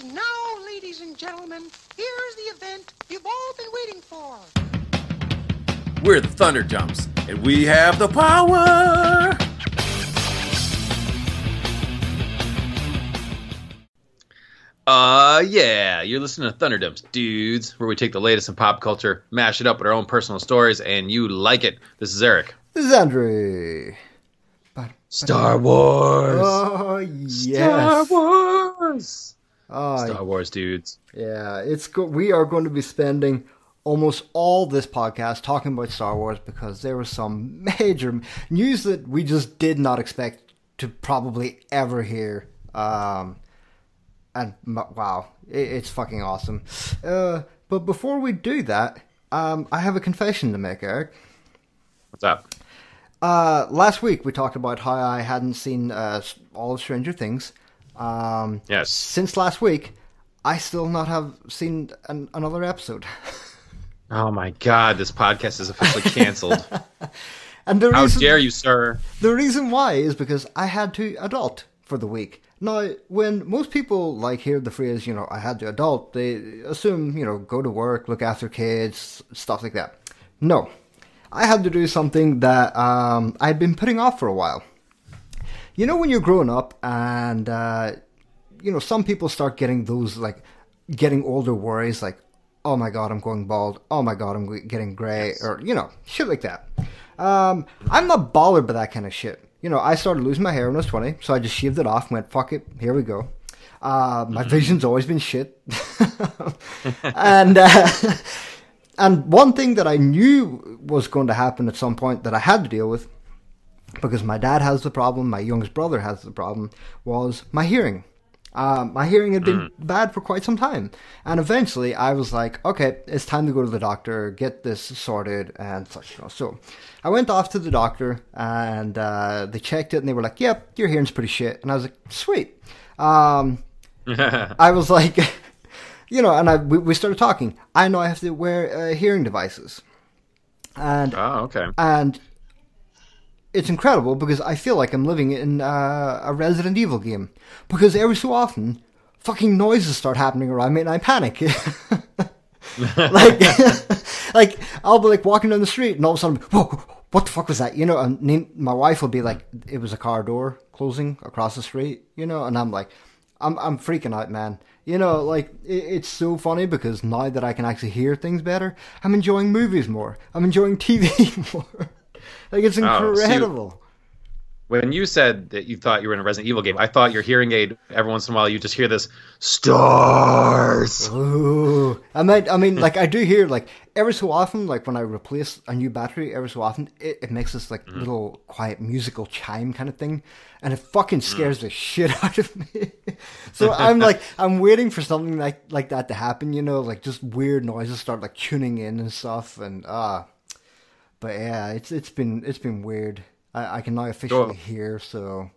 And now, ladies and gentlemen, here's the event you've all been waiting for. We're the Thunder Jumps, and we have the power. Uh, yeah, you're listening to Thunderdumps, dudes, where we take the latest in pop culture, mash it up with our own personal stories, and you like it. This is Eric. This is Andre. Star Wars. Oh yes. Star Wars. Oh, Star Wars, dudes. yeah, it's go- we are going to be spending almost all this podcast talking about Star Wars because there was some major news that we just did not expect to probably ever hear. Um, and wow, it, it's fucking awesome. Uh, but before we do that, um, I have a confession to make, Eric. What's up? Uh, last week we talked about how I hadn't seen uh, all of Stranger Things. Um, Yes. since last week, I still not have seen an, another episode. Oh my God, this podcast is officially canceled. and the How reason, dare you, sir? the reason why is because I had to adult for the week. Now, when most people like hear the phrase, you know, I had to adult, they assume, you know, go to work, look after kids, stuff like that. No, I had to do something that um, I'd been putting off for a while. You know, when you're growing up and, uh, you know, some people start getting those, like, getting older worries, like, oh my god, I'm going bald. Oh my god, I'm getting gray, or, you know, shit like that. Um, I'm not bothered by that kind of shit. You know, I started losing my hair when I was 20, so I just shaved it off and went, fuck it, here we go. Uh, my vision's always been shit. and, uh, and one thing that I knew was going to happen at some point that I had to deal with, because my dad has the problem, my youngest brother has the problem, was my hearing. Uh, my hearing had been bad for quite some time. And eventually I was like, okay, it's time to go to the doctor, get this sorted and such. You know. So I went off to the doctor and uh, they checked it and they were like, yep, your hearing's pretty shit. And I was like, sweet. Um, I was like, you know, and I, we, we started talking. I know I have to wear uh, hearing devices. And Oh, okay. and it's incredible because I feel like I'm living in uh, a Resident Evil game. Because every so often, fucking noises start happening around me, and I panic. like, like I'll be like walking down the street, and all of a sudden, whoa, what the fuck was that? You know, and my wife will be like, it was a car door closing across the street. You know, and I'm like, I'm I'm freaking out, man. You know, like it, it's so funny because now that I can actually hear things better, I'm enjoying movies more. I'm enjoying TV more. Like it's Oh, see- incredible. When you said that you thought you were in a Resident Evil game, I thought your hearing aid. Every once in a while, you just hear this stars. Ooh, I might. I mean, like I do hear like every so often, like when I replace a new battery, every so often it, it makes this like little quiet musical chime kind of thing, and it fucking scares the shit out of me. so I'm like, I'm waiting for something like like that to happen. You know, like just weird noises start like tuning in and stuff, and ah. But yeah, it's it's been it's been weird. I, I can now officially hear, so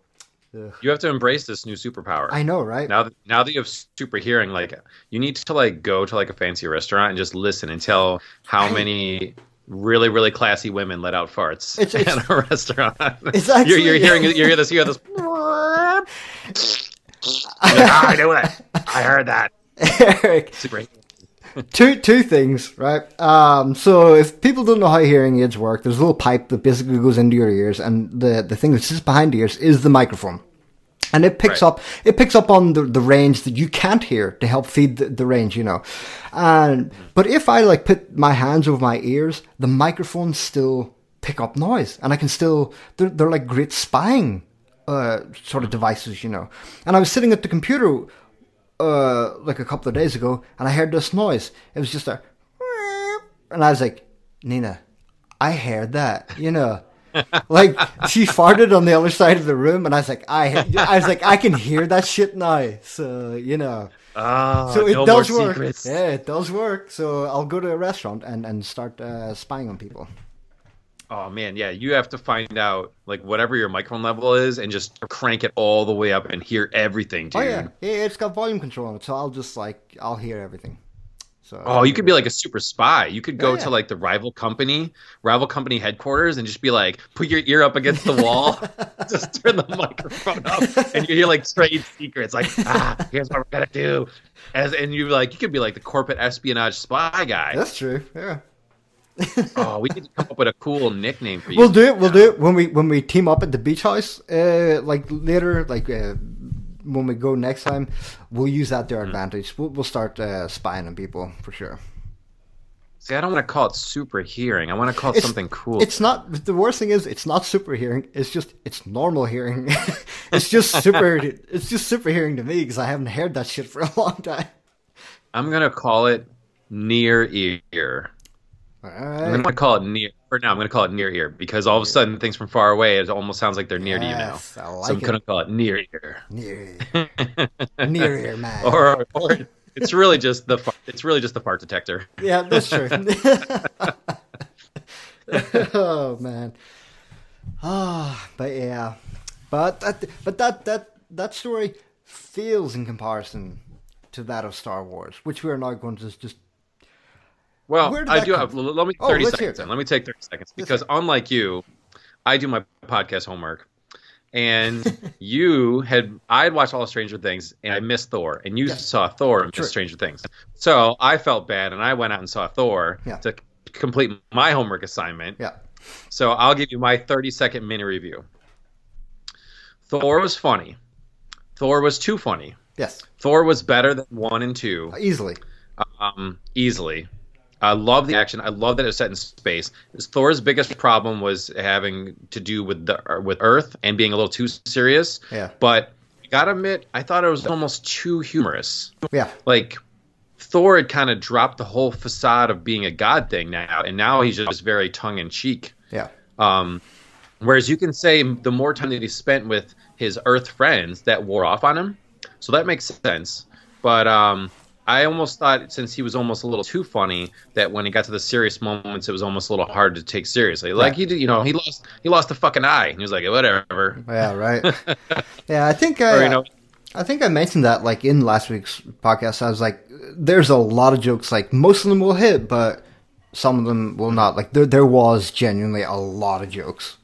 ugh. You have to embrace this new superpower. I know, right? now that now that you have super hearing, like you need to like go to like a fancy restaurant and just listen and tell how many really really classy women let out farts It's- it's- at a restaurant. It's you're, you're hearing you hear this you hear this. Like, "Ah, I knew it. I heard that. Eric, Super. Two two things, right? Um, so if people don't know how hearing aids work, there's a little pipe that basically goes into your ears, and the the thing that sits behind the ears is the microphone, and it picks Right. up it picks up on the the range that you can't hear to help feed the, the range, you know. And but if I like put my hands over my ears, the microphones still pick up noise, and I can still they're they're like great spying uh, sort of devices, you know. And I was sitting at the computer uh, like a couple of days ago, and I heard this noise. It was just a, and I was like, Nina, I heard that, you know. like she farted on the other side of the room, and I was like, I, I was like, I can hear that shit now. So you know, Oh, so it no does work. secrets. Yeah, it does work. So I'll go to a restaurant and and start uh, spying on people. Oh man, yeah, you have to find out like whatever your microphone level is and just crank it all the way up and hear everything, dude. Oh yeah, yeah, it's got volume control on it, so I'll just like I'll hear everything. So Oh, you could be like a super spy. You could go Yeah, yeah. to like the rival company, rival company headquarters, and just be like, put your ear up against the wall, just turn the microphone up, and you hear like trade secrets, like, ah, here's what we're gonna do, as and you like, you could be like the corporate espionage spy guy. That's true. Yeah. Oh, we need to come up with a cool nickname for you. We'll do it. We'll do it when we when we team up at the beach house. Uh, like later, like uh, when we go next time, we'll use that to our advantage. We'll we'll start uh, spying on people for sure. See, I don't want to call it super hearing. I want to call it It's- something cool. It's not. The worst thing is, it's not super hearing. It's just it's normal hearing. it's just super. it's just super hearing to me because I haven't heard that shit for a long time. I'm gonna call it near ear. All I'm gonna call it near. For now, I'm gonna call it near ear because all of a sudden, things from far away, it almost sounds like they're near to you now. Yes, I so I'm like gonna call it near ear. Near, near here, man. or, or it's really just the fa- it's really just the fart detector. Yeah, that's true. oh man. Ah, but yeah, but that, but that that that story feels in comparison to that of Star Wars, which we are not going to just. Well, I do come have. Let me Oh, thirty seconds. Then. then. Let me take thirty seconds Let's because unlike you, I do my podcast homework, and you had I had watched all of Stranger Things and I missed Thor, and you Yes. saw Thor and True. missed Stranger Things. So I felt bad, and I went out and saw Thor Yeah. to complete my homework assignment. yeah, So I'll give you my 30 second mini review. Thor was funny. Thor was too funny. yes, Thor was better than one and two, easily. um, easily. I love the action. I love that it was set in space. Thor's biggest problem was having to do with the with Earth and being a little too serious. Yeah. But I gotta admit, I thought it was almost too humorous. Yeah, Like Thor had kind of dropped the whole facade of being a god thing now, and now he's just very tongue in cheek. yeah, Um, whereas you can say the more time that he spent with his Earth friends, that wore off on him. So that makes sense. But um, I almost thought since he was almost a little too funny, that when he got to the serious moments, it was almost a little hard to take seriously. Like Right. he did, you know, he lost he lost a fucking eye. And he was like, whatever. yeah. Right. yeah, I think I. Or you know, I think I mentioned that like in last week's podcast. I was like, "There's a lot of jokes. Like most of them will hit, but some of them will not. Like there, there was genuinely a lot of jokes.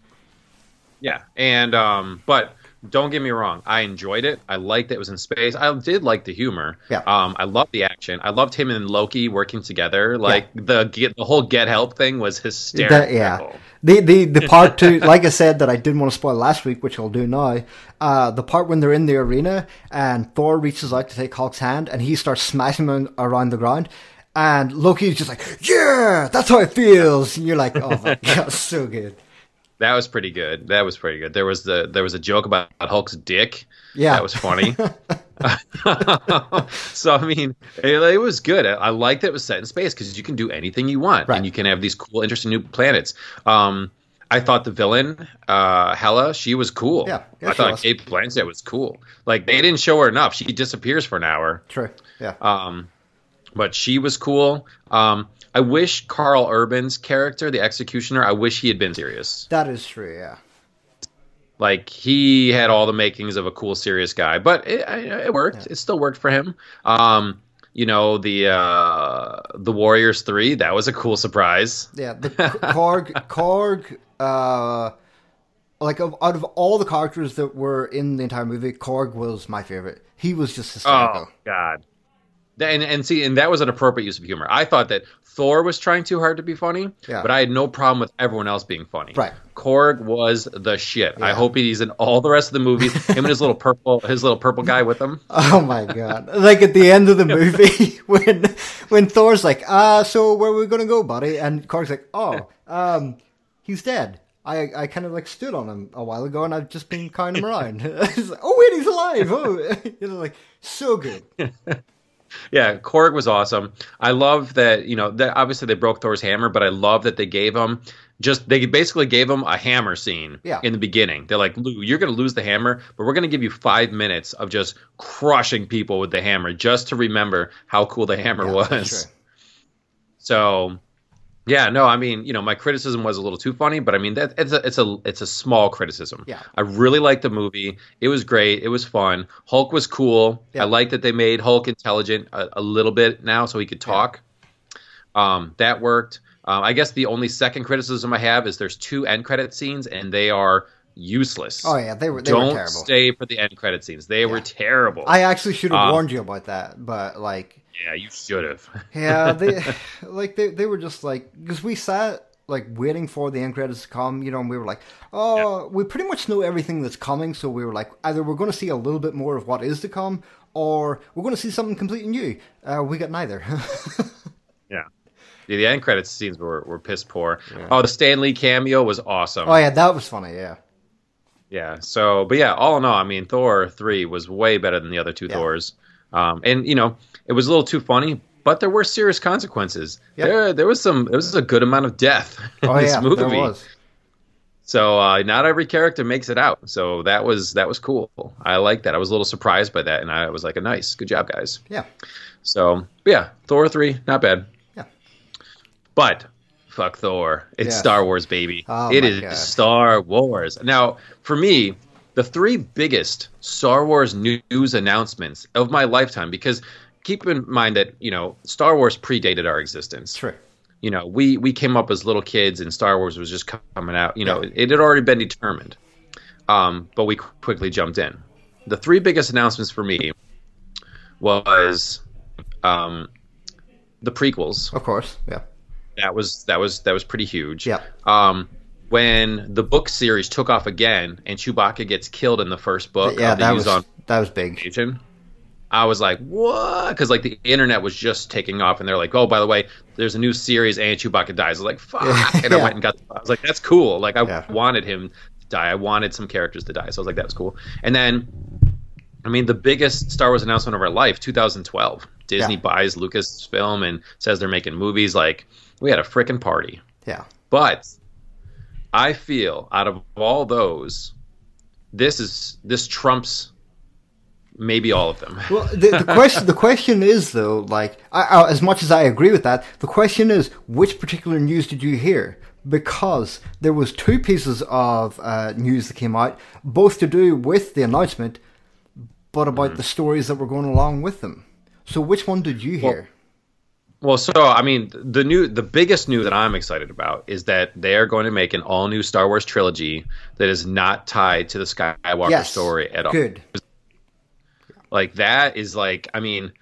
Yeah, and um, but don't get me wrong, I enjoyed it. I liked that it was in space. I did like the humor. Yeah. Um, I loved the action. I loved him and Loki working together. Like the get the whole get help thing was hysterical. Yeah. The the the part two, like I said, that I didn't want to spoil last week, which I'll do now. Uh, the part when they're in the arena and Thor reaches out to take Hulk's hand and he starts smashing him around the ground. And Loki's just like, yeah, that's how it feels. And you're like, oh my god, so good. That was pretty good. That was pretty good. There was the there was a joke about Hulk's dick. Yeah. That was funny. so I mean, it, it was good. I, I liked that it was set in space because you can do anything you want, Right. and you can have these cool, interesting new planets. Um, I thought the villain, uh, Hela, she was cool. Yeah, yeah, I thought was. Cate Blanchett was cool. Like they didn't show her enough. She disappears for an hour. True. Yeah. Um, but she was cool. Um, I wish Karl Urban's character, the executioner, I wish he had been serious. that is true, yeah. Like he had all the makings of a cool, serious guy, but it, it worked. It still worked for him. Um, you know the uh, the Warriors three. That was a cool surprise. Yeah, the Korg, Korg, uh, like of, out of all the characters that were in the entire movie, Korg was my favorite. He was just hysterical. Oh God. And and see, and that was an appropriate use of humor. I thought that Thor was trying too hard to be funny, Yeah. but I had no problem with everyone else being funny. Right. Korg was the shit. I hope he's in all the rest of the movies. Him and his little purple, his little purple guy with him. Oh my god! Like at the end of the movie, when when Thor's like, "Uh, so where are we gonna go, buddy?" and Korg's like, "Oh, um, he's dead." I, I kind of like stood on him a while ago, and I've just been carrying him around. He's like, oh wait, he's alive! Oh, you know, like so good. Yeah, Korg was awesome. I love that, you know, that obviously they broke Thor's hammer, but I love that they gave him just they basically gave him a hammer scene Yeah. in the beginning. They're like, Lou, you're gonna lose the hammer, but we're gonna give you five minutes of just crushing people with the hammer just to remember how cool the hammer Yeah, was. true. So yeah, no, I mean, you know, my criticism was a little too funny, but I mean that it's a it's a it's a small criticism. Yeah. I really liked the movie. It was great. It was fun. Hulk was cool. Yeah. I like that they made Hulk intelligent a, a little bit now, so he could talk. Um, that worked. Um, I guess the only second criticism I have is there's two end credit scenes and they are useless. Oh yeah, they were they Don't were terrible. stay for the end credit scenes. They were terrible. I actually should have Um, warned you about that, but like, yeah, you should have. yeah, they like they they were just like because we sat like waiting for the end credits to come, you know, and we were like, oh, we pretty much know everything that's coming, so we were like, either we're going to see a little bit more of what is to come, or we're going to see something completely new. Uh, we got neither. yeah. Yeah, the end credits scenes were, were piss poor. Oh, the Stan Lee cameo was awesome. oh yeah, that was funny. Yeah, Yeah. So, but yeah, all in all, I mean, Thor three was way better than the other two Yeah. Thors. Um, and you know, it was a little too funny, but there were serious consequences. Yep. There, there was some. It was a good amount of death in oh this yeah, movie. there was. So uh, not every character makes it out. So that was that was cool. I like that. I was a little surprised by that, and I was like, "A nice, good job, guys." Yeah, So yeah, Thor three, not bad. Yeah. But fuck Thor. It's. Star Wars, baby. Oh it is God. Star Wars. Now, for me, the three biggest Star Wars news announcements of my lifetime, because keep in mind that you know Star Wars predated our existence true. you know, we we came up as little kids and Star Wars was just coming out. You know, it, it had already been determined, um, but we quickly jumped in. The three biggest announcements for me was um, the prequels. Of course. Yeah. That was that was that was pretty huge. Yeah. Um, when the book series took off again and Chewbacca gets killed in the first book, yeah, that was on that was big. Asian. I was like, what? Because like the internet was just taking off, and they're like, oh, by the way, there's a new series, and Chewbacca dies. I was like, fuck, and I went and got. I was like, that's cool. Like I Yeah. wanted him to die. I wanted some characters to die. So I was like, that was cool. And then, I mean, the biggest Star Wars announcement of our life, 2012. Disney Yeah. buys Lucasfilm and says they're making movies. Like we had a freaking party. Yeah. But I feel out of all those, this is this trumps maybe all of them. Well, the, the question the question is though, like, I, I, as much as I agree with that, the question is, which particular news did you hear? Because there was two pieces of uh, news that came out, both to do with the announcement, but about Mm-hmm. the stories that were going along with them. So, which one did you hear? Well, so I mean, the new, the biggest news that I'm excited about is that they are going to make an all new Star Wars trilogy that is not tied to the Skywalker yes, story at all. Good. Like that is like, I mean,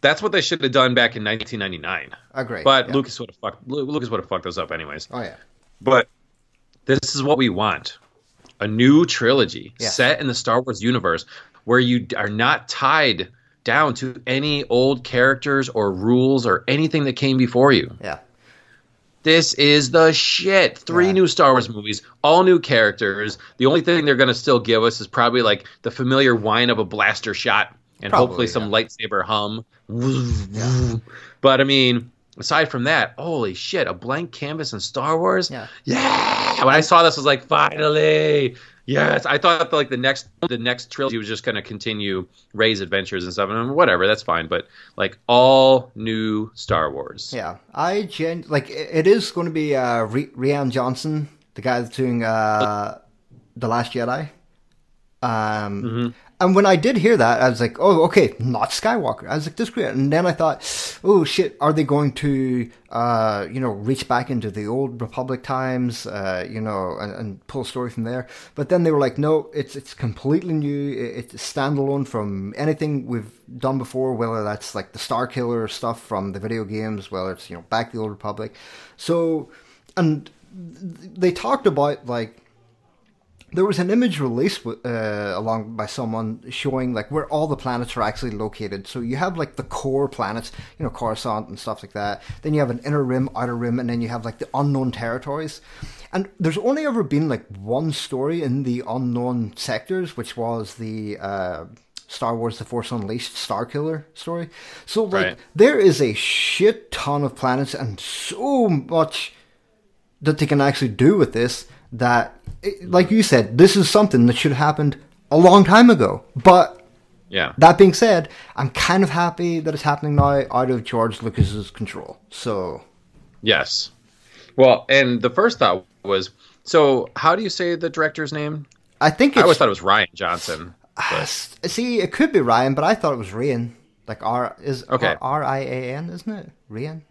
that's what they should have done back in 1999. Agree. But yeah. Lucas would have fucked. Lucas would have fucked those up anyways. Oh yeah. But this is what we want: a new trilogy Yeah. set in the Star Wars universe where you are not tied down to any old characters or rules or anything that came before you. Yeah. This is the shit. Three Yeah. new Star Wars movies, all new characters. The only thing they're going to still give us is probably like the familiar whine of a blaster shot and Probably, hopefully some yeah. lightsaber hum. But I mean, aside from that, holy shit, a blank canvas in Star Wars? Yeah. Yeah. When I saw this I was like, finally. Yes, I thought like the next the next trilogy was just going to continue Rey's adventures and stuff, and whatever, that's fine. But like all new Star Wars, Yeah, I gen like it it is going to be uh, Re- Rian Johnson, the guy that's doing uh, the Last Jedi. Um, Mm-hmm. And when I did hear that, I was like, "Oh, okay, not Skywalker." I was like, "This is great." And then I thought, "Oh shit, are they going to, uh, you know, reach back into the old Republic times, uh, you know, and, and pull a story from there?" But then they were like, "No, it's it's completely new. It's standalone from anything we've done before, whether that's like the Starkiller stuff from the video games, whether it's you know back the old Republic." So, and they talked about like there was an image released uh, along by someone showing like where all the planets are actually located. So you have like the core planets, you know, Coruscant and stuff like that. Then you have an inner rim, outer rim, and then you have like the unknown territories. And there's only ever been like one story in the unknown sectors, which was the uh, Star Wars: The Force Unleashed Starkiller story. So like Right. there is a shit ton of planets and so much that they can actually do with this that it- like you said this is something that should have happened a long time ago but yeah. that being said i'm kind of happy that it's happening now out of george lucas's control so Yes. Well, and the first thought was, so how do you say the director's name? i think I always thought it was Ryan Johnson. Ah, s- see it could be ryan but i thought it was rian like r is Okay. r-i-a-n isn't it rian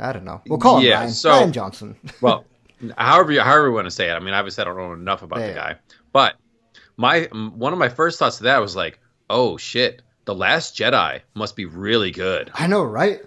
I don't know. We'll call him Yeah, Ryan. so- Ryan Johnson. well, however you, however you want to say it. I mean, obviously, I don't know enough about the guy, but my one of my first thoughts to that was like, oh shit, the Last Jedi must be really good. I know, right?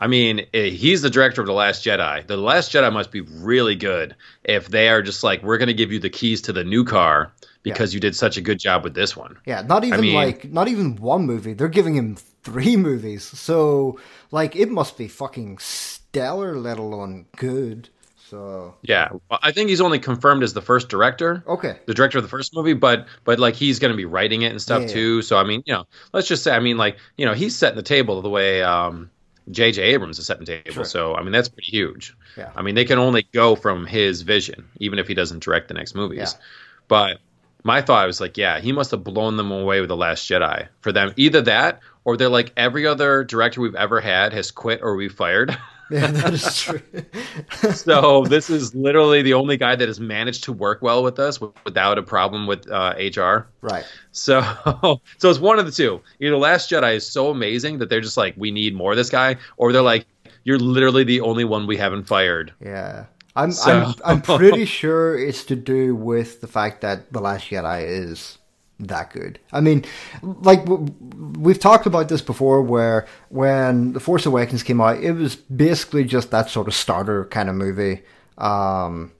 I mean, eh, he's the director of the Last Jedi. The Last Jedi must be really good if they are just like, we're going to give you the keys to the new car because you did such a good job with this one. Yeah, not even mean- like not even one movie. They're giving him three movies. So like it must be fucking stellar, let alone good. So Yeah, I think he's only confirmed as the first director. okay. the director of the first movie, but but like he's going to be writing it and stuff Yeah. too. So I mean, you know, let's just say, I mean, like you know, he's setting the table the way um, J.J. Abrams is setting the table. Sure. So I mean, that's pretty huge. Yeah. I mean, they can only go from his vision, even if he doesn't direct the next movies. Yeah. But my thought was like, yeah, he must have blown them away with the Last Jedi. For them, either that or they're like every other director we've ever had has quit or we fired. Yeah, that is true. so this is literally the only guy that has managed to work well with us without a problem with uh, HR. right. So, so it's one of the two. Either Last Jedi is so amazing that they're just like, we need more of this guy, or they're like, you're literally the only one we haven't fired. Yeah. I'm, So- I'm I'm pretty sure it's to do with the fact that The Last Jedi is that good. I mean, like we've talked about this before where when The Force Awakens came out, it was basically just that sort of starter kind of movie. Um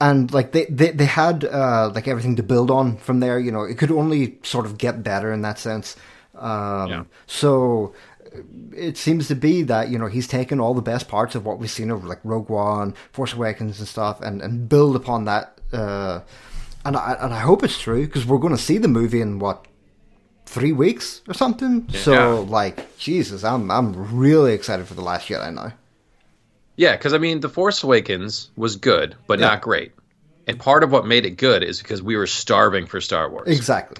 and like they, they, they had uh, like everything to build on from there, you know, it could only sort of get better in that sense. Um, Yeah. So it seems to be that you know he's taken all the best parts of what we've seen of like Rogue One, Force Awakens, and stuff, and and build upon that. Uh, and I and I hope it's true because we're going to see the movie in what three weeks or something. So like Jesus, I'm I'm really excited for the Last Jedi now. Yeah, because I mean, The Force Awakens was good, but Yeah. not great. And part of what made it good is because we were starving for Star Wars. Exactly.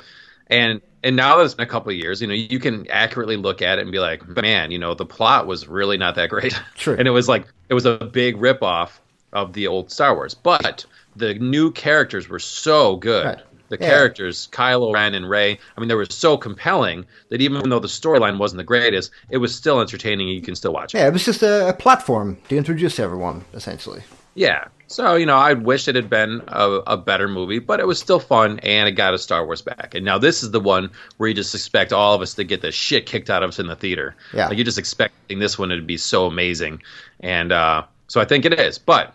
And and now that it's been a couple of years, you know, you can accurately look at it and be like, man, you know, the plot was really not that great. True. and it was like it was a big ripoff of the old Star Wars. But the new characters were so good. Right. The Yeah. characters, Kylo Ren and Rey, I mean, they were so compelling that even though the storyline wasn't the greatest, it was still entertaining and you can still watch it. Yeah, it was just a, a platform to introduce everyone, essentially. Yeah. So, you know, I wish it had been a, a better movie, but it was still fun and it got a Star Wars back. And now this is the one where you just expect all of us to get the shit kicked out of us in the theater. Yeah. Like you're just expecting this one to be so amazing. And uh, so I think it is. But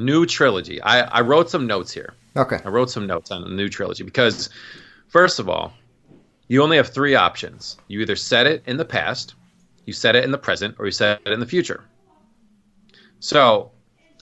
new trilogy. I, I wrote some notes here. Okay. I wrote some notes on the new trilogy because, first of all, you only have three options. You either set it in the past, you set it in the present, or you set it in the future. So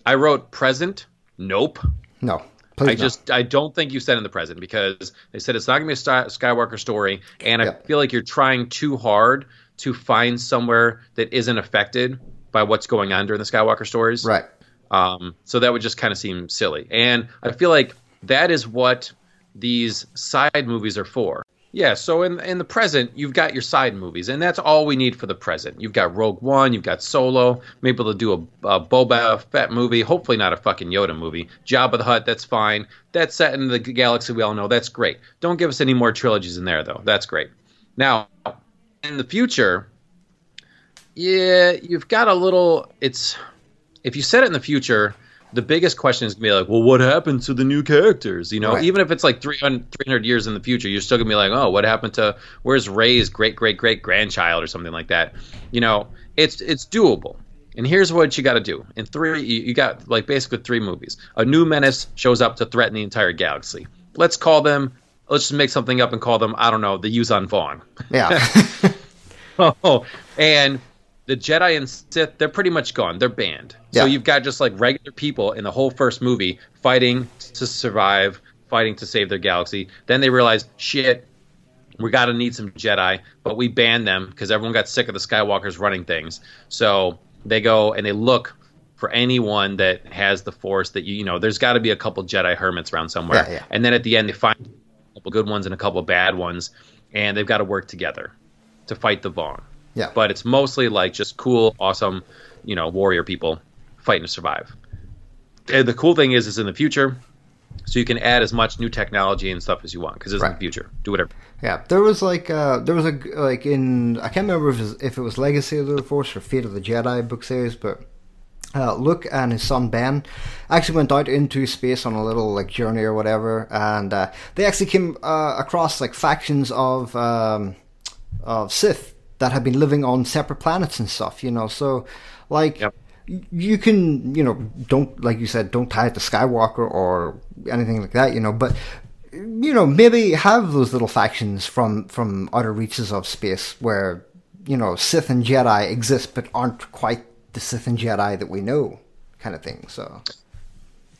I wrote present, nope. No. Please I no. just I don't think you said in the present because they said it's not going to be a Sky- Skywalker story, and I Yeah. feel like you're trying too hard to find somewhere that isn't affected by what's going on during the Skywalker stories. right. Um, so that would just kind of seem silly. And I feel like that is what these side movies are for. Yeah, so in in the present, you've got your side movies, and that's all we need for the present. You've got Rogue One, you've got Solo, maybe they'll do a, a Boba Fett movie, hopefully not a fucking Yoda movie. Jabba the Hutt, that's fine. That's set in the galaxy we all know, that's great. Don't give us any more trilogies in there, though. That's great. Now, in the future, yeah, you've got a little. It's if you set it in the future, the biggest question is gonna be like, well, what happened to the new characters? You know, Right. even if it's like 300, 300 years in the future, you're still gonna be like, oh, what happened to where's Rey's great great great grandchild or something like that? You know, it's it's doable. And here's what you got to do. In three, you, you got like basically three movies. A new menace shows up to threaten the entire galaxy. Let's call them. Let's just make something up and call them. I don't know, the Yuuzhan Vong. Yeah. Oh, and the Jedi and Sith, they're pretty much gone. They're banned. Yeah. So you've got just like regular people in the whole first movie fighting to survive, fighting to save their galaxy. Then they realize, shit, we got to need some Jedi, but we banned them because everyone got sick of the Skywalkers running things. So they go and they look for anyone that has the Force that you, you know, there's got to be a couple Jedi hermits around somewhere. Yeah, yeah. And then at the end, they find a couple good ones and a couple bad ones, and they've got to work together to fight the Vong yeah. but it's mostly like just cool, awesome, you know, warrior people fighting to survive. And the cool thing is, is in the future, so you can add as much new technology and stuff as you want because it's Right. the future. Do whatever. Yeah, there was like uh, there was a like in I can't remember if it was, if it was Legacy of the Force or Fate of the Jedi book series, but uh, Luke and his son Ben actually went out into space on a little like journey or whatever, and uh, they actually came uh, across like factions of um, of Sith that have been living on separate planets and stuff. You know, so like. Yep. You can, you know, don't like you said, don't tie it to Skywalker or anything like that, you know. But you know, maybe have those little factions from from outer reaches of space where you know Sith and Jedi exist but aren't quite the Sith and Jedi that we know, kind of thing. So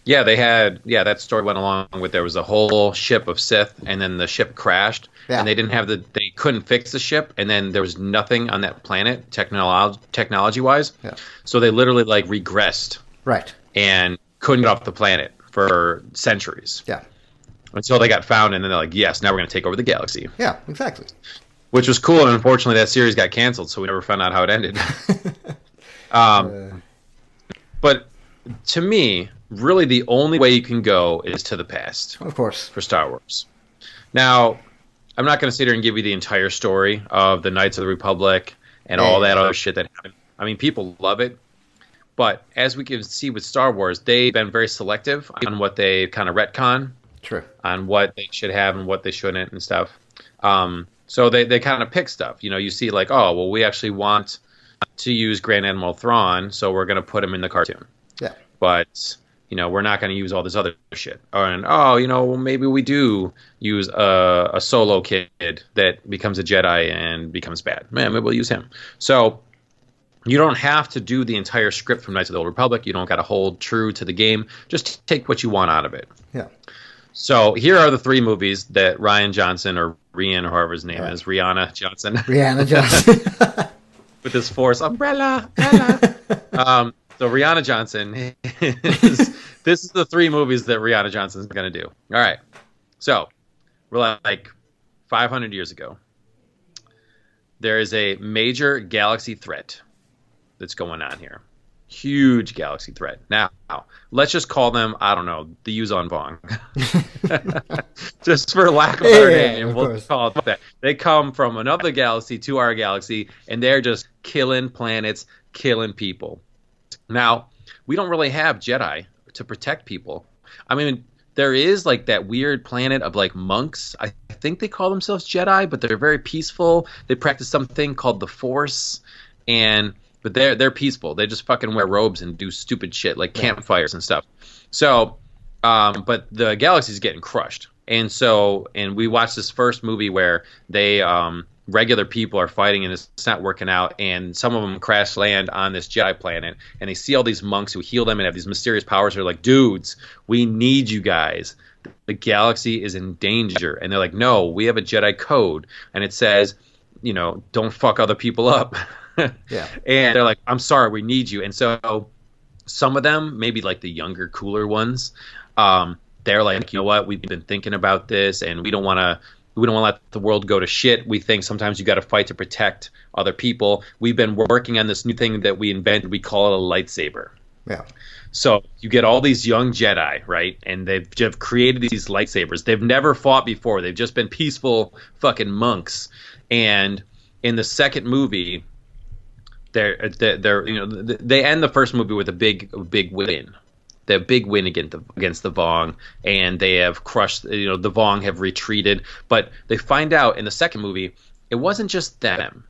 Yeah, they had. Yeah, that story went along with there was a whole ship of Sith, and then the ship crashed, Yeah. and they didn't have the. Couldn't fix the ship, and then there was nothing on that planet technology technology wise. Yeah. So they literally like regressed right, and couldn't get off the planet for centuries yeah, until they got found, and then they're like, yes, now we're going to take over the galaxy, yeah, exactly. which was cool. And unfortunately, that series got canceled, so we never found out how it ended. um, but to me, really, the only way you can go is to the past. Of course, for Star Wars. Now, I'm not going to sit here and give you the entire story of the Knights of the Republic and all that other shit that happened. I mean, people love it, but as we can see with Star Wars, they've been very selective on what they kind of retcon, true. on what they should have and what they shouldn't and stuff. Um, so they, they kind of pick stuff. You know, you see like, oh, well, we actually want to use Grand Admiral Thrawn, so we're going to put him in the cartoon Yeah, but you know we're not going to use all this other shit. And oh, you know maybe we do use a, a solo kid that becomes a Jedi and becomes bad. Man, maybe we'll use him. So you don't have to do the entire script from Knights of the Old Republic. You don't got to hold true to the game. Just take what you want out of it. yeah, So here are the three movies that Ryan Johnson or Rian or whoever his name Right. is, Rihanna Johnson, Rihanna Johnson. with his force umbrella. umbrella. um, so Rihanna Johnson is, this is the three movies that Rihanna Johnson's going to do. All right. So we're like 500 years ago. There is a major galaxy threat that's going on here. Huge galaxy threat. Now, let's just call them, I don't know, the Yuuzhan Vong. just for lack of a better Yeah, name, we'll course. call it that. They come from another galaxy to our galaxy, and they're just killing planets, killing people. Now, we don't really have Jedi to protect people. I mean, there is like that weird planet of like monks. I think they call themselves Jedi, but they're very peaceful. They practice something called the Force, and but they're they're peaceful. They just fucking wear robes and do stupid shit like campfires and stuff. So, um, but the galaxy's getting crushed, and so and we watched this first movie where they um, regular people are fighting and it's not working out, and some of them crash land on this Jedi planet, and they see all these monks who heal them and have these mysterious powers. They're like, dudes, we need you guys. The galaxy is in danger, and they're like, no, we have a Jedi code, and it says, you know, don't fuck other people up. Yeah. And they're like, I'm sorry, we need you. And so some of them, maybe like the younger, cooler ones, um, they're like, you know what, we've been thinking about this and we don't want to. We don't want to let the world go to shit. We think sometimes you got to fight to protect other people. We've been working on this new thing that we invented. We call it a lightsaber. yeah, So you get all these young Jedi, right? And they've just created these lightsabers. They've never fought before. They've just been peaceful fucking monks. And in the second movie, they're they're, they're you know they end the first movie with a big big win. They have big win against the against the Vong, and they have crushed. You know the Vong have retreated, but they find out in the second movie it wasn't just them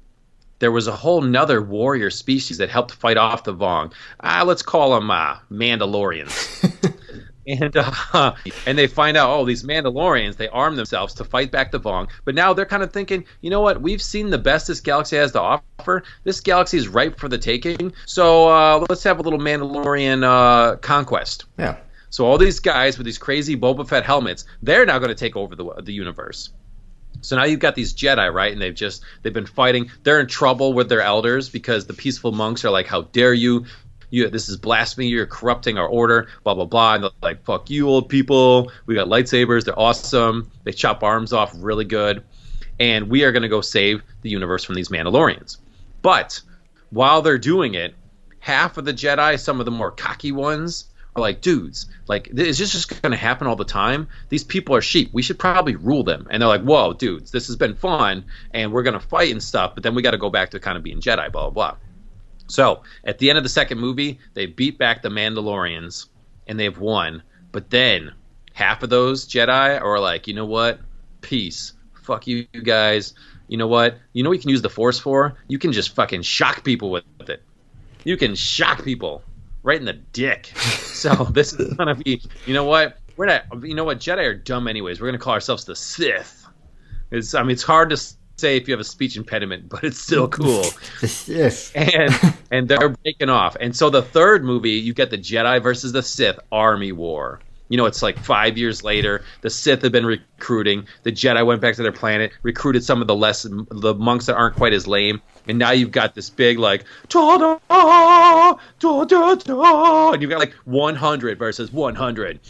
there was a whole nother warrior species that helped fight off the Vong. Ah, let's call them uh, Mandalorians. and uh, and they find out, oh, these Mandalorians, they arm themselves to fight back the Vong. But now they're kind of thinking, you know what? We've seen the best this galaxy has to offer. This galaxy is ripe for the taking. So uh, let's have a little Mandalorian uh, conquest. yeah, So all these guys with these crazy Boba Fett helmets, they're now going to take over the the universe. So now you've got these Jedi, right? And they've just they've been fighting. They're in trouble with their elders because the peaceful monks are like, "How dare you? You this is blasphemy. You're corrupting our order." Blah blah blah. And they're like, "Fuck you, old people. We got lightsabers. They're awesome. They chop arms off really good, and we are going to go save the universe from these Mandalorians." But while they're doing it, half of the Jedi, some of the more cocky ones, are like, dudes, like, is this just going to happen all the time? These people are sheep. We should probably rule them. And they're like, whoa, dudes, this has been fun, and we're going to fight and stuff, but then we got to go back to kind of being Jedi, blah, blah, blah. So at the end of the second movie, they beat back the Mandalorians, and they've won. But then half of those Jedi are like, you know what? Peace. Fuck you, you guys. You know what? You know what you can use the Force for? You can just fucking shock people with it. You can shock people right in the dick. so this is gonna be. You know what? We're not. You know what? Jedi are dumb anyways. We're gonna call ourselves the Sith. It's. I mean, it's hard to say if you have a speech impediment, but it's still cool. Sith. and and they're breaking off. And so the third movie, you get the Jedi versus the Sith army war. You know, it's like five years later. The Sith have been recruiting. The Jedi went back to their planet, recruited some of the less the monks that aren't quite as lame, and now you've got this big like da da da da da, and you've got like 100 versus 100.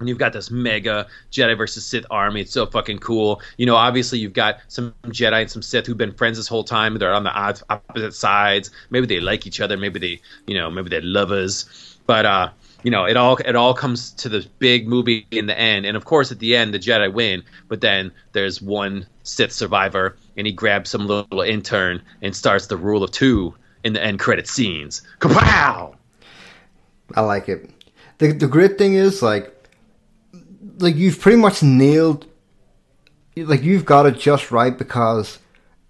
And you've got this mega Jedi versus Sith army. It's so fucking cool. You know, obviously you've got some Jedi and some Sith who've been friends this whole time. They're on the opposite sides. Maybe they like each other. Maybe they, you know, maybe they're lovers. But uh, you know, it all it all comes to this big movie in the end, and of course at the end the Jedi win, but then there's one Sith survivor, and he grabs some little intern and starts the rule of two in the end credit scenes. Kapow! I like it. The the great thing is like like you've pretty much nailed like you've got it just right because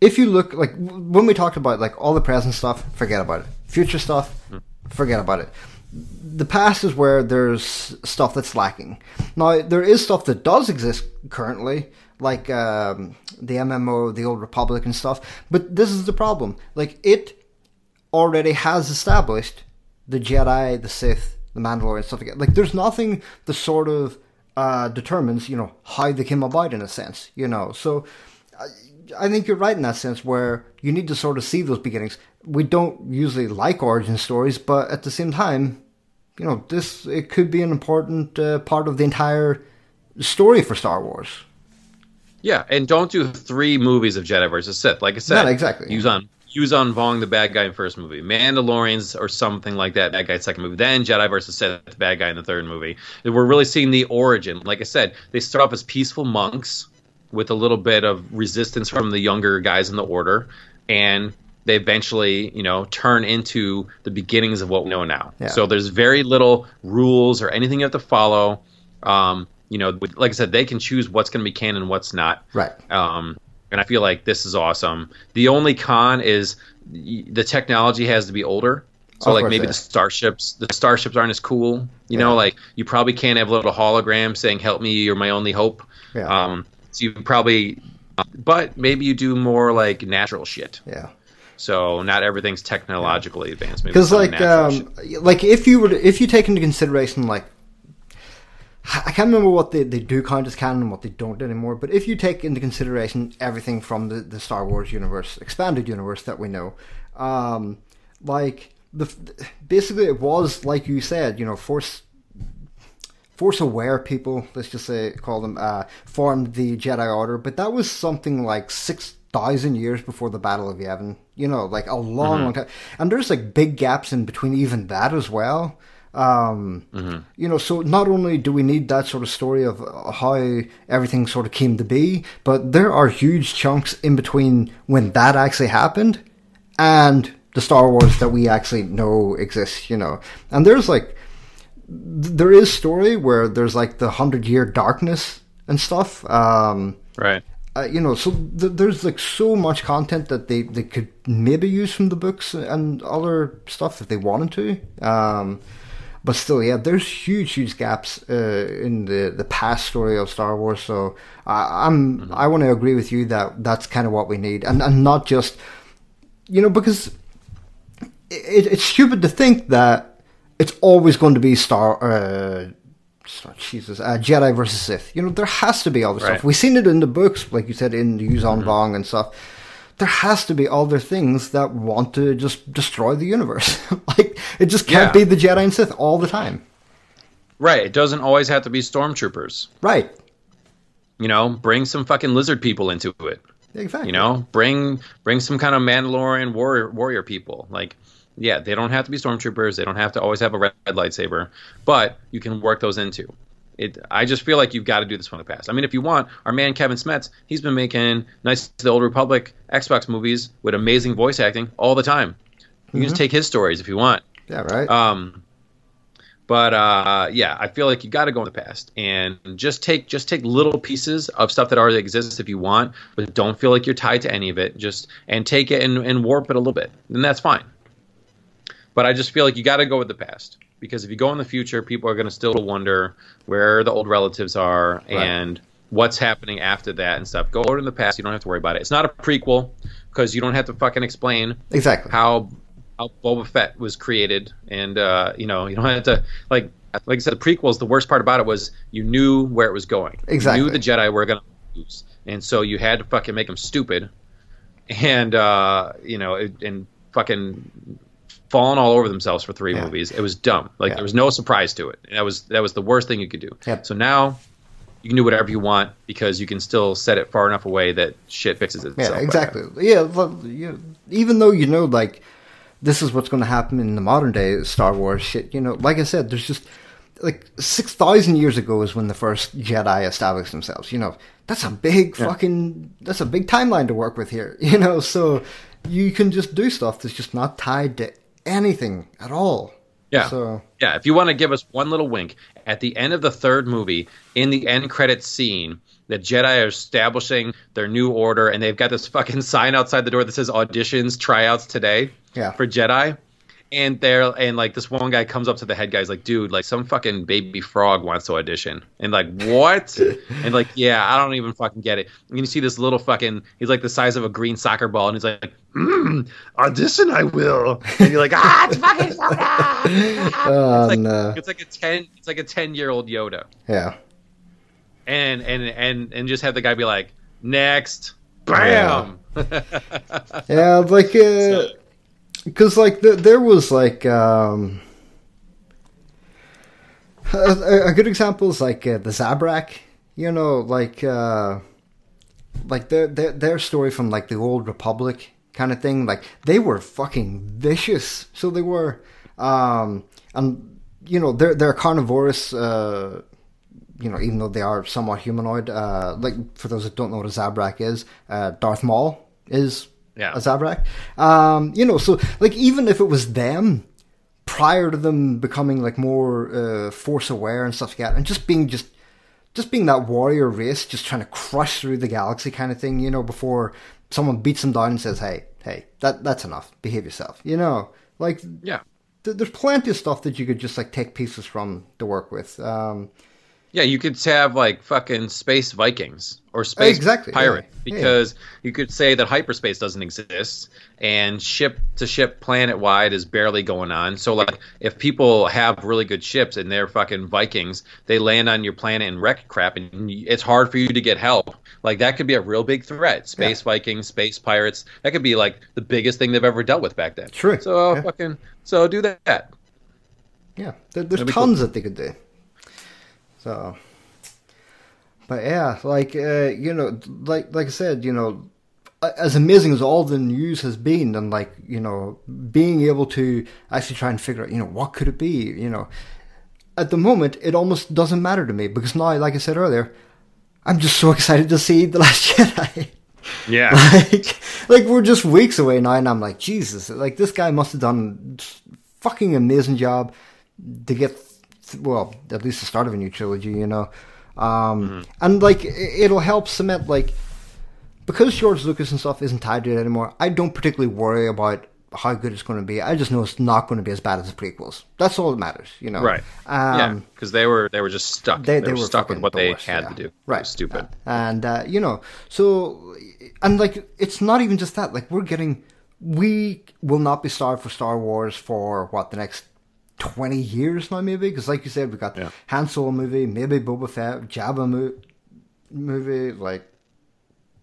if you look like when we talked about like all the present stuff, forget about it. Future stuff, forget about it the past is where there's stuff that's lacking. Now there is stuff that does exist currently, like um, the MMO, the Old Republic, and stuff. But this is the problem: like it already has established the Jedi, the Sith, the Mandalorian stuff. Again. Like there's nothing the sort of uh, determines, you know, how they came about in a sense. You know, so. I, I think you're right in that sense, where you need to sort of see those beginnings. We don't usually like origin stories, but at the same time, you know, this it could be an important uh, part of the entire story for Star Wars. Yeah, and don't do three movies of Jedi versus Sith. Like I said, Not exactly. Yuuzhan Yuuzhan Vong, the bad guy in first movie, Mandalorians or something like that, bad guy second movie, then Jedi versus Sith, the bad guy in the third movie. We're really seeing the origin. Like I said, they start off as peaceful monks with a little bit of resistance from the younger guys in the order, and they eventually, you know, turn into the beginnings of what we know now. Yeah. So there's very little rules or anything you have to follow. Um, you know, like I said, they can choose what's going to be canon and what's not. Right. Um, and I feel like this is awesome. The only con is the technology has to be older. So like maybe the starships, the starships aren't as cool. You know, like you probably can't have a little hologram saying "Help me, you're my only hope." Yeah. Um, so you probably, but maybe you do more like natural shit. Yeah. So not everything's technologically advanced. Because like um, shit. like if you were to, if you take into consideration like I can't remember what they, they do count as canon and what they don't anymore. But if you take into consideration everything from the, the Star Wars universe, expanded universe that we know, um, like the basically it was like you said, you know, force force aware people, let's just say call them, uh, formed the Jedi Order, but that was something like six thousand years before the Battle of Yavin. You know, like a long, long time. And there's like big gaps in between even that as well. Um, You know, so not only do we need that sort of story of how everything sort of came to be, but there are huge chunks in between when that actually happened and the Star Wars that we actually know exists. You know, and there's like there is story where there's like the hundred year darkness and stuff. Um, right. uh, you know, so th- there's like so much content that they, they could maybe use from the books and other stuff if they wanted to. Um, but still, yeah, there's huge, huge gaps uh, in the, the past story of Star Wars. So I, I'm I want to agree with you that that's kind of what we need, and and not just you know because it, it's stupid to think that it's always going to be Star. Uh, Jesus, uh, Jedi versus Sith. You know, there has to be other Right. stuff. We've seen it in the books, like you said, in the Yuuzhan Vong and stuff. There has to be other things that want to just destroy the universe. like, it just can't Yeah. be the Jedi and Sith all the time. Right. It doesn't always have to be stormtroopers. Right. You know, bring some fucking lizard people into it. Exactly. You know, bring bring some kind of Mandalorian warrior warrior people. Like, Yeah, they don't have to be stormtroopers. They don't have to always have a red lightsaber, but you can work those into. It, I just feel like you've got to do this from the past. I mean, if you want, our man Kevin Smets, he's been making nice the Old Republic Xbox movies with amazing voice acting all the time. You can just take his stories if you want. Yeah, right. Um, but uh, yeah, I feel like you got to go in the past and just take just take little pieces of stuff that already exists if you want, but don't feel like you're tied to any of it. Just and take it and, and warp it a little bit, and that's fine. But I just feel like you got to go with the past because if you go in the future, people are going to still wonder where the old relatives are and what's happening after that and stuff. Go over in the past. You don't have to worry about it. It's not a prequel because you don't have to fucking explain exactly. how how Boba Fett was created, and uh, you know you don't have to like like I said. The prequels, the worst part about it was you knew where it was going. Exactly. You knew the Jedi were going to lose, and so you had to fucking make them stupid, and uh, you know it, and fucking falling all over themselves for three Yeah. movies. It was dumb. Like Yeah. there was no surprise to it. That was that was the worst thing you could do. Yep. So now. You can do whatever you want because you can still set it far enough away that shit fixes itself. Yeah, exactly. Yeah, even though you know, like, this is what's going to happen in the modern day Star Wars shit, you know, like I said, there's just, like, 6,000 years ago is when the first Jedi established themselves, you know. That's a big Yeah. fucking, that's a big timeline to work with here, you know, so you can just do stuff that's just not tied to anything at all. Yeah. So, Yeah, if you want to give us one little wink, at the end of the third movie, in the end credits scene, the Jedi are establishing their new order, and they've got this fucking sign outside the door that says auditions, tryouts today Yeah. for Jedi. And they're and like this one guy comes up to the head guy's like, dude, like some fucking baby frog wants to audition. And like, what? and like, yeah, I don't even fucking get it. And you see this little fucking he's like the size of a green soccer ball, and he's like, mm, audition I will. And you're like, ah, it's fucking Yoda. oh, It's like, no. it's like a ten. It's like a ten year old Yoda, Yeah. and and and and just have the guy be like, next, bam. Yeah, like, So- because like the, there was like um, a, a good example is like uh, the Zabrak, you know, like uh, like their, their their story from like the old Republic kind of thing. Like they were fucking vicious, so they were, um, and you know they're they're carnivorous. Uh, you know, even though they are somewhat humanoid, uh, like for those that don't know what a Zabrak is, uh, Darth Maul is Yeah. a Zabrak. Um, you know, so like even if it was them prior to them becoming like more uh, force aware and stuff like that, and just being just just being that warrior race, just trying to crush through the galaxy kind of thing, you know, before someone beats them down and says, "Hey, hey, that that's enough. Behave yourself." You know, like yeah, th- there's plenty of stuff that you could just like take pieces from to work with. Um, yeah. You could have like fucking space Vikings or space Exactly, yeah. pirate Yeah. because you could say that hyperspace doesn't exist and ship to ship planet wide is barely going on. So like if people have really good ships and they're fucking Vikings, they land on your planet and wreck crap, and it's hard for you to get help. Like that could be a real big threat. Space Vikings, space pirates. That could be like the biggest thing they've ever dealt with back then. True, So yeah. fucking so do that. Yeah, there, there's That'd be cool. tons that they could do. So, but yeah, like uh, you know, like like I said, you know, as amazing as all the news has been, and like you know, being able to actually try and figure out, you know, what could it be, you know, at the moment it almost doesn't matter to me because now, like I said earlier, I'm just so excited to see the Last Jedi. Yeah. like, like we're just weeks away now, and I'm like, Jesus, like this guy must have done fucking amazing job to get, well, at least the start of a new trilogy, you know. Um, And like, it- it'll help cement like because George Lucas and stuff isn't tied to it anymore. I don't particularly worry about how good it's going to be. I just know it's not going to be as bad as the prequels. That's all that matters, you know. Right. Um, yeah, because they were they were just stuck. they, They, they were, were stuck with what they doors, had yeah. to do. Right. stupid. And uh, you know, so and like it's not even just that. Like we're getting, we will not be starved for Star Wars for what the next twenty years now, maybe. Because like you said, we've got Yeah. Han Solo movie, maybe Boba Fett, Jabba mo- movie. Like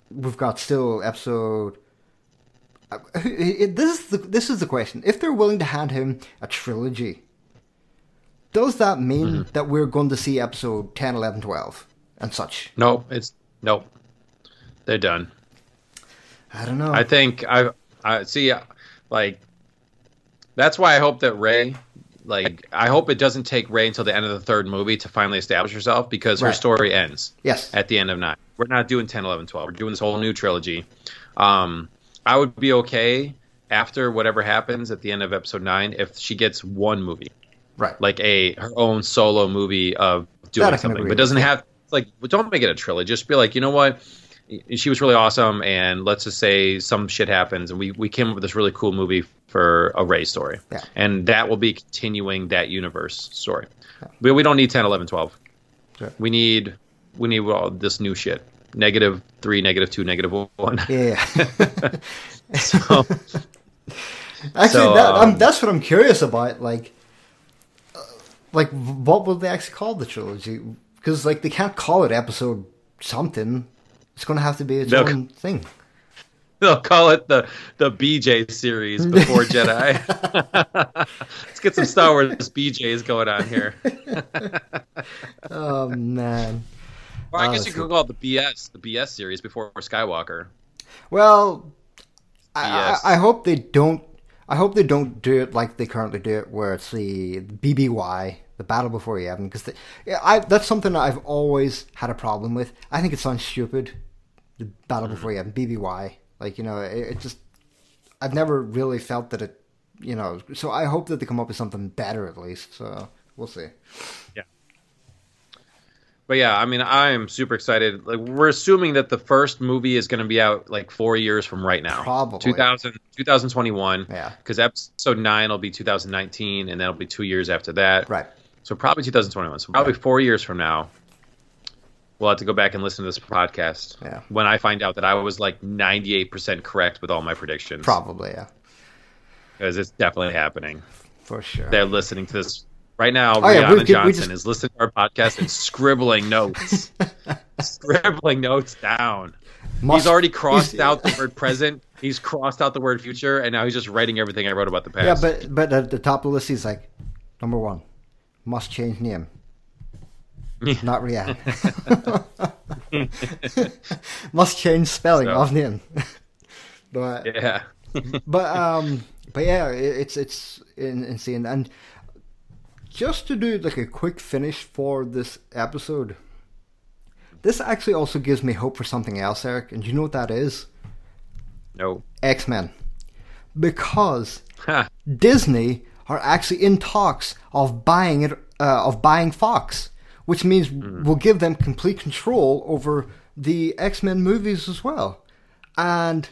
we've got still episode. uh, This is the this is the question. If they're willing to hand him a trilogy, does that mean Mm-hmm. that we're going to see episode 10, 11, 12 and such? No, it's no. They're done. I don't know. I think I I see uh, like That's why I hope that Rey, like, I hope it doesn't take Rey until the end of the third movie to finally establish herself because her story ends Yes. at the end of nine. We're not doing 10, 11, 12. We're doing this whole new trilogy. Um, I would be okay after whatever happens at the end of episode nine if she gets one movie, Right. like a her own solo movie of doing That I can something, but doesn't have like don't make it a trilogy. Just be like, you know what? She was really awesome, and let's just say some shit happens, and we, we came up with this really cool movie for a Rey story, Yeah. and that will be continuing that universe story. But we don't need 10, 11, 12. Sure. We need we need all this new shit. Negative three, negative two, negative one. Yeah. so Actually, So, that, um, that's what I'm curious about. Like, uh, like what will they actually call the trilogy? Because like they can't call it episode something. It's going to have to be its They'll- own thing. they'll call it the the BJ series before Jedi. Let's get some Star Wars BJs going on here. Oh man. Or I Oh, guess you could call it the BS, the BS series before Skywalker. Well, I, I, I hope they don't. I hope they don't do it like they currently do it, where it's the BBY, the Battle Before Yavin, because yeah, I that's something I've always had a problem with. I think it sounds stupid. The Battle Mm-hmm. Before Yavin, BBY, like you know, it, it just. I've never really felt that it, you know. So I hope that they come up with something better at least. So we'll see. Yeah. But yeah, I mean, I'm super excited. Like, we're assuming that the first movie is going to be out like four years from right now. Probably. 2000, 2021. Yeah. Because episode nine will be 2019, and that'll be two years after that. Right. So probably 2021. So probably four years from now, we'll have to go back and listen to this podcast. Yeah. When I find out that I was like 98% correct with all my predictions. Probably, yeah, Because it's definitely happening. for sure. They're listening to this right now. Oh, Rihanna we Johnson just- is listening to our podcast and scribbling notes. scribbling notes down. Must- he's already crossed out the word present. He's crossed out the word future, and now he's just writing everything I wrote about the past. Yeah, but but at the top of the list, he's like, number one, must change name. Not Rihanna. must change spelling So- of name. but yeah. but um but yeah, it, it's it's in, insane. And just to do like a quick finish for this episode, this actually also gives me hope for something else, Eric. And do you know what that is? no. X Men, because Disney are actually in talks of buying it, uh, of buying Fox, which means we'll give them complete control over the X Men movies as well, and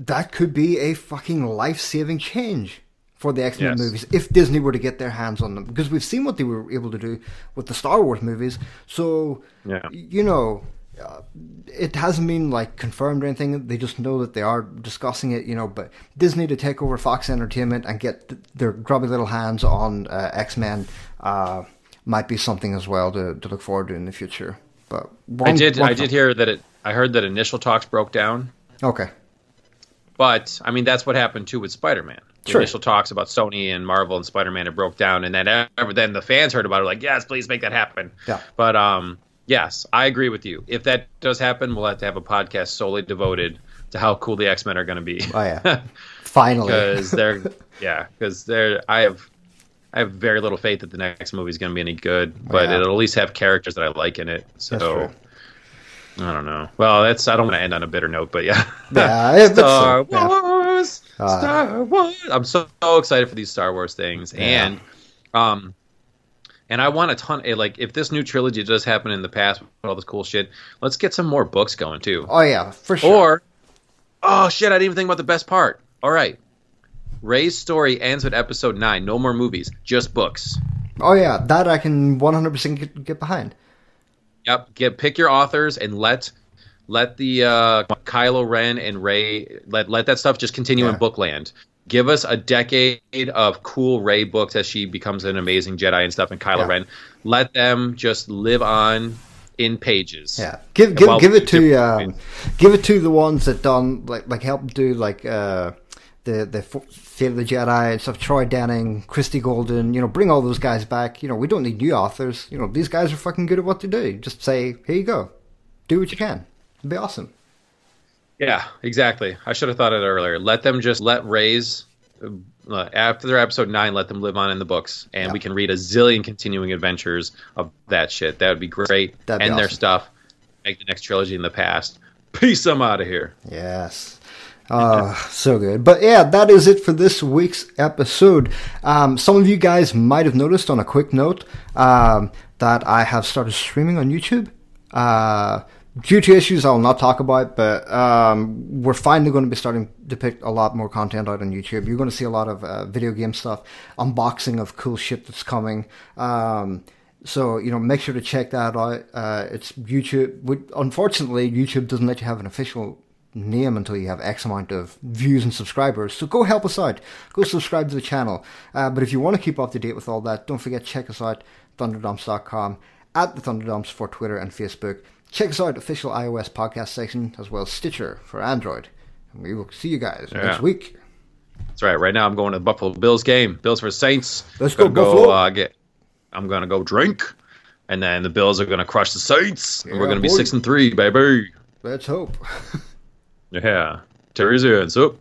that could be a fucking life saving change for the X Men Yes. movies if Disney were to get their hands on them, because we've seen what they were able to do with the Star Wars movies. So, Yeah. you know. Uh, it hasn't been like confirmed or anything. They just know that they are discussing it, you know. But Disney to take over Fox Entertainment and get th- their grubby little hands on uh, X Men uh, might be something as well to, to look forward to in the future. But I did. one I did hear that it. I heard that initial talks broke down, Okay, but I mean that's what happened too with Spider-Man. The Sure. initial talks about Sony and Marvel and Spider-Man it broke down, and then ever then the fans heard about it like, yes, please make that happen. Yeah. But um, yes, I agree with you. If that does happen, we'll have to have a podcast solely devoted to how cool the X-Men are going to be. Oh, yeah. finally. because they're yeah because they're I have I have very little faith that the next movie is going to be any good, but Yeah. it'll at least have characters that I like in it. So. I don't know. Well, that's I don't want to end on a bitter note, but yeah. Yeah, Star yeah. Wars, Uh, Star Wars. I'm so, so excited for these Star Wars things, Yeah. and um, and I want a ton. eh, Like if this new trilogy does happen in the past with all this cool shit, let's get some more books going too. oh yeah, for sure. Or, oh shit, I didn't even think about the best part. All right. Rey's story ends with episode 9. No more movies, just books. oh yeah, that I can 100% get, get behind. Yep. Get pick your authors and let let the uh, Kylo Ren and Rey let let that stuff just continue in bookland. Give us a decade of cool Rey books as she becomes an amazing Jedi and stuff, and Kylo Yeah. Ren. Let them just live on in pages. Yeah, give give give it to um, give it to the ones that done like like help do like uh, the the Fate of the Jedi and stuff. Troy Denning, Christie Golden, you know, bring all those guys back. You know, we don't need new authors. You know, these guys are fucking good at what they do. Just say, here you go, do what you can. It'd be awesome. Yeah, exactly. I should have thought of it earlier. Let them just let Rey's uh, after their episode nine, let them live on in the books, and Yeah. we can read a zillion continuing adventures of that shit. That would be great. That'd be and their stuff. Make the next trilogy in the past. Peace. I'm out of here. Yes. Uh, so good. But yeah, that is it for this week's episode. Um, some of you guys might have noticed on a quick note um, that I have started streaming on YouTube. Uh, due to issues I'll not talk about, but um, we're finally going to be starting to pick a lot more content out on YouTube. You're going to see a lot of uh, video game stuff, unboxing of cool shit that's coming. Um, so you know, make sure to check that out. Uh, it's YouTube. we- Unfortunately, YouTube doesn't let you have an official name until you have X amount of views and subscribers. So go help us out. Go subscribe to the channel. Uh, but if you want to keep up to date with all that, don't forget check us out thunderdumps.com at the Thunderdumps for Twitter and Facebook. Check us out official iOS podcast section as well as Stitcher for Android. And we will see you guys Yeah. next week. That's right. Right now, I'm going to the Buffalo Bills game. Bills for Saints. Let's go, Buffalo. Uh, get, I'm gonna go drink, and then the Bills are gonna crush the Saints. and we're gonna be six and three, baby. Let's hope. Yeah. Teresa and soup.